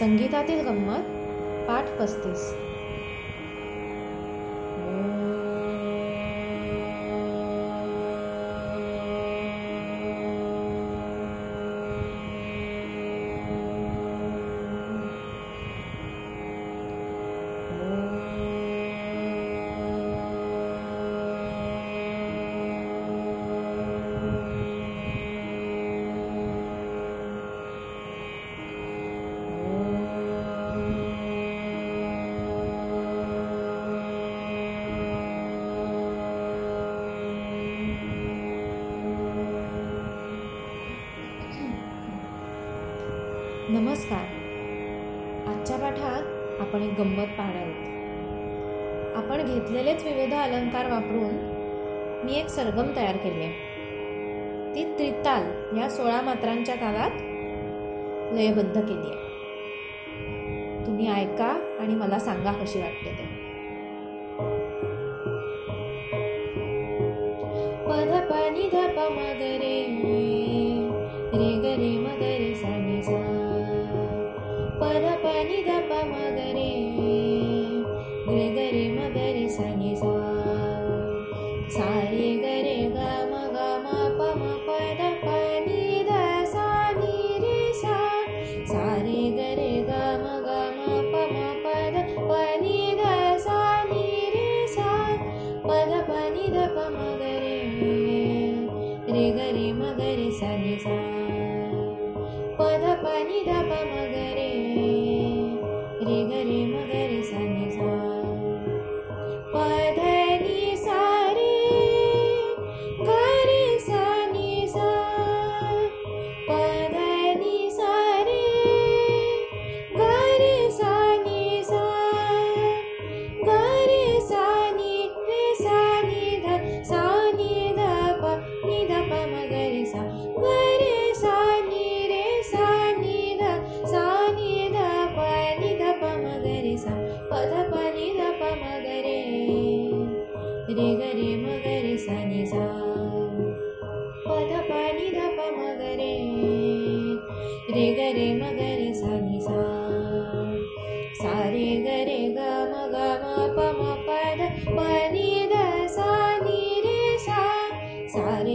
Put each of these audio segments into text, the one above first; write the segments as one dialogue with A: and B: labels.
A: संगीतातील गंमत पाठ पस्तीस. नमस्कार. आजच्या पाठात आपण एक गंमत पाहणार आहोत. आपण घेतलेलेच विविध अलंकार वापरून मी एक सरगम तयार केली आहे. ती त्रिताल या सोळा मात्रांच्या तालात लयबद्ध केली आहे. तुम्ही ऐका आणि मला सांगा कशी वाटते ते. पध पानी धप मग रे रे ग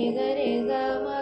A: रे ग रे ग म ग म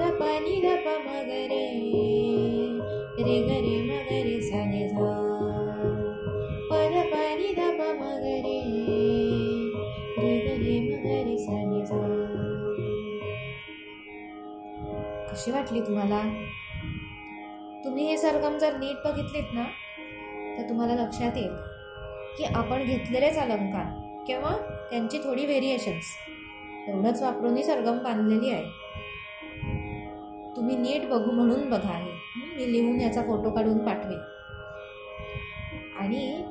A: ध प नि ध प म ग रे रे ग रे म ग रे सा नि सा प ध प नि ध प म ग रे रे ग रे म ग रे सा नि सा कशी वाटली तुम्हाला? तुम्ही हे सरगम जर नीट बघितलीत ना तर तुम्हाला लक्षात येईल की आपण घेतलेलेच अलंकार किंवा त्यांची थोडी व्हेरिएशन्स एवढंच वापरून ही सरगम बांधलेली आहे. तुम्ही नीट बघू म्हणून बघा हे मी लिहून याचा फोटो काढून पाठवेन. आणि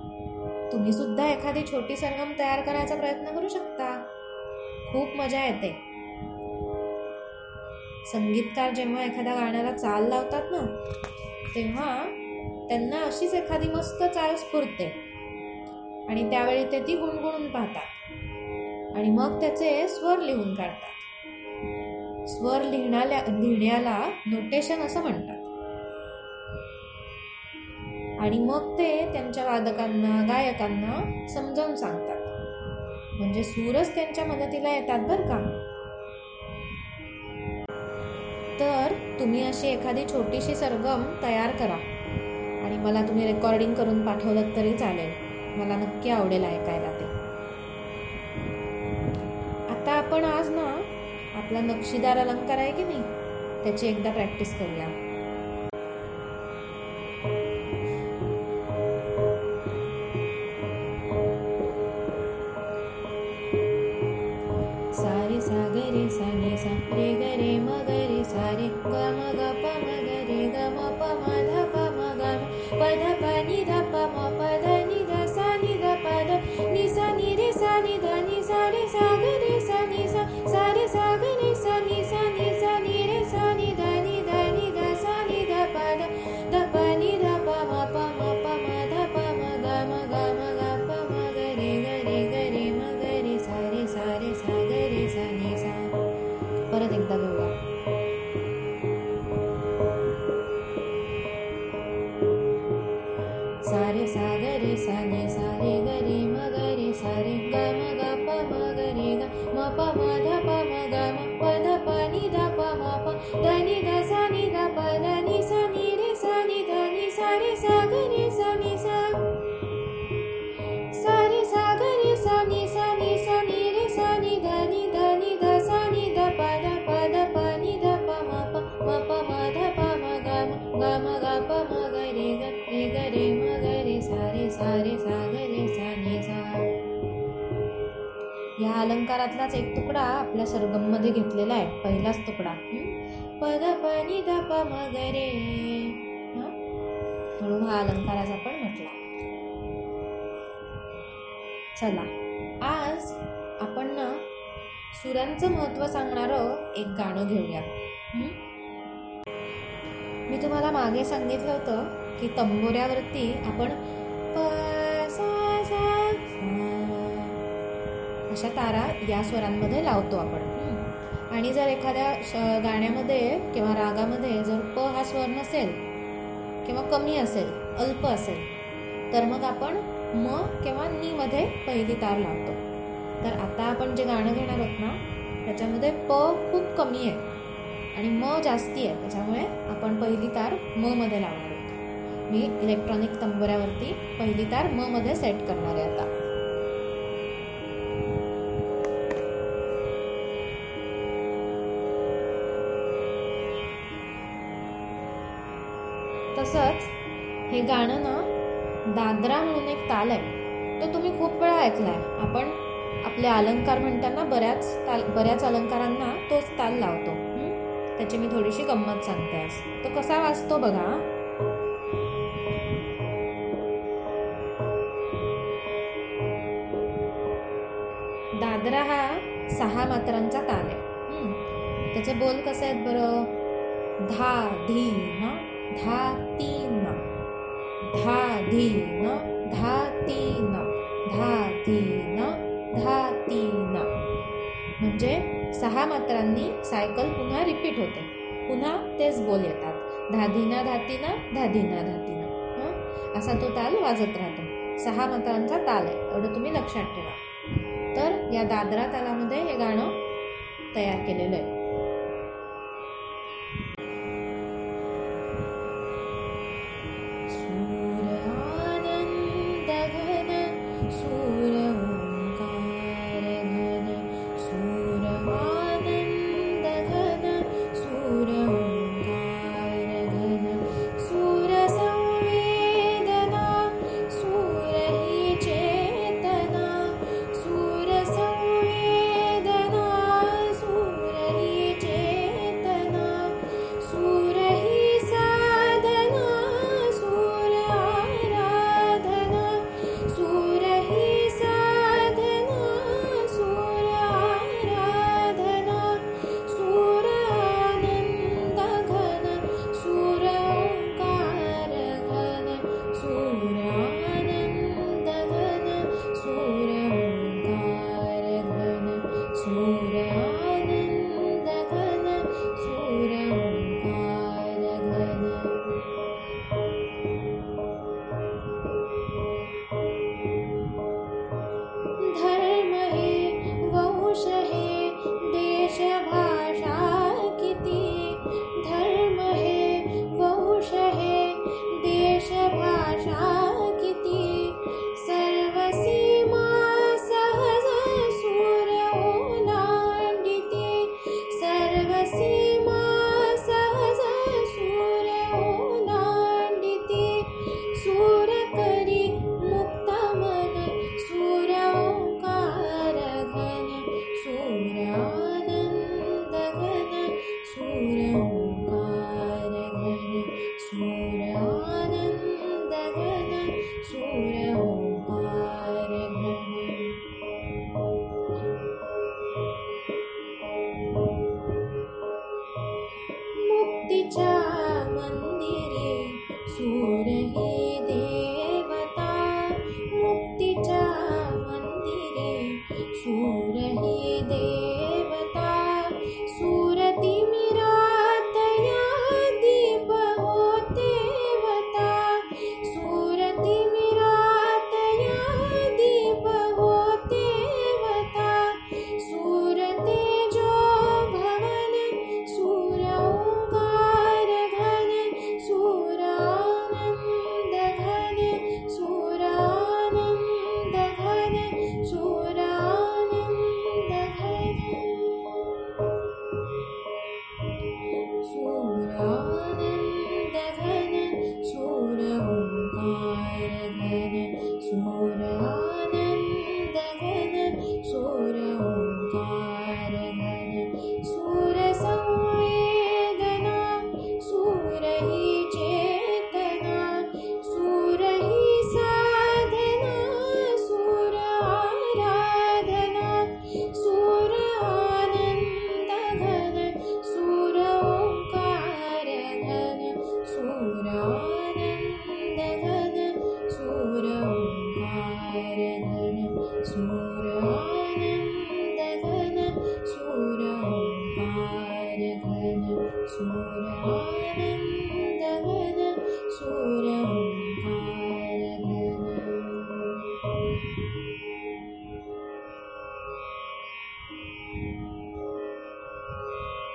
A: तुम्ही सुद्धा एखादी छोटी सरगम तयार करायचा प्रयत्न करू शकता. खूप मजा येते. संगीतकार जेव्हा एखाद्या गाण्याला चाल लावतात ना तेव्हा त्यांना अशीच एखादी मस्त चाल स्फुरते. आणि त्यावेळी ते ती गुणगुणून पाहतात. आणि मग त्याचे स्वर लिहून काढतात. स्वर लिहिण्याला लिहिण्याला नोटेशन असं म्हणतात. आणि मग ते त्यांच्या वादकांना गायकांना समजावून सांगतात. म्हणजे सूरच त्यांच्या मदतीला येतात बरं का? तर तुम्ही अशी एखादी छोटीशी सरगम तयार करा. आणि मला तुम्ही रेकॉर्डिंग करून पाठवलं तरी चालेल. मला नक्की आवडेल ऐकायला ते. आपला नक्षीदार अलंकार आहे की नाही? त्याची एकदा प्रॅक्टिस करूया. ग अलंकारातलाच एक तुकडा आपल्या सरगममध्ये घेतलेला आहे पहिलाच तुकडा. पद प दप प रे म्हणून हा अलंकाराचा आपण म्हटला. चला. आज आपण ना सुरांचं महत्त्व सांगणारं एक गाणं घेऊया. मी तुम्हाला मागे सांगितलं होतं की तंबोऱ्यावरती आपण अशा तारा या स्वरांमध्ये लावतो आपण? आणि जर एखाद्या गाण्यामध्ये किंवा रागामध्ये जर प हा स्वर नसेल किंवा कमी असेल अल्प असेल तर मग आपण म किंवा नी मध्ये पहिली तार लावतो. तर आता आपण जे गाणं घेणार आहोत ना त्याच्यामध्ये प खूप कमी आहे आणि म जास्ती आहे. त्याच्यामुळे आपण पहिली तार म मध्ये लावणार आहोत. मी इलेक्ट्रॉनिक तंबोऱ्यावरती पहिली तार म मध्ये सेट करणार आहे आता. हे गाणं ना दादरा म्हणून एक ताल आहे. तो तुम्ही खूप वेळा ऐकलाय. आपण आपले अलंकार म्हणताना बऱ्याच ताल बऱ्याच अलंकारांना तोच ताल लावतो. त्याची मी थोडीशी गंमत सांगते आज. तो कसा वाचतो बघा. दादरा हा सहा मात्रांचा ताल आहे. त्याचे बोल कसे आहेत बरं? धा धी ना? धा धीन धातीन धातीन धा धा न म्हणजे सहा मात्रांनी सायकल पुन्हा रिपीट होते. पुन्हा तेच बोल येतात. धाधीना धातीना धाधीना धातीना हं? असा तो ताल वाजत राहतो. सहा मात्रांचा ताल आहे. एवढं तुम्ही लक्षात ठेवा. तर या दादरा तालामध्ये हे गाणं तयार केलेलं आहे. Surah Al-Fatihah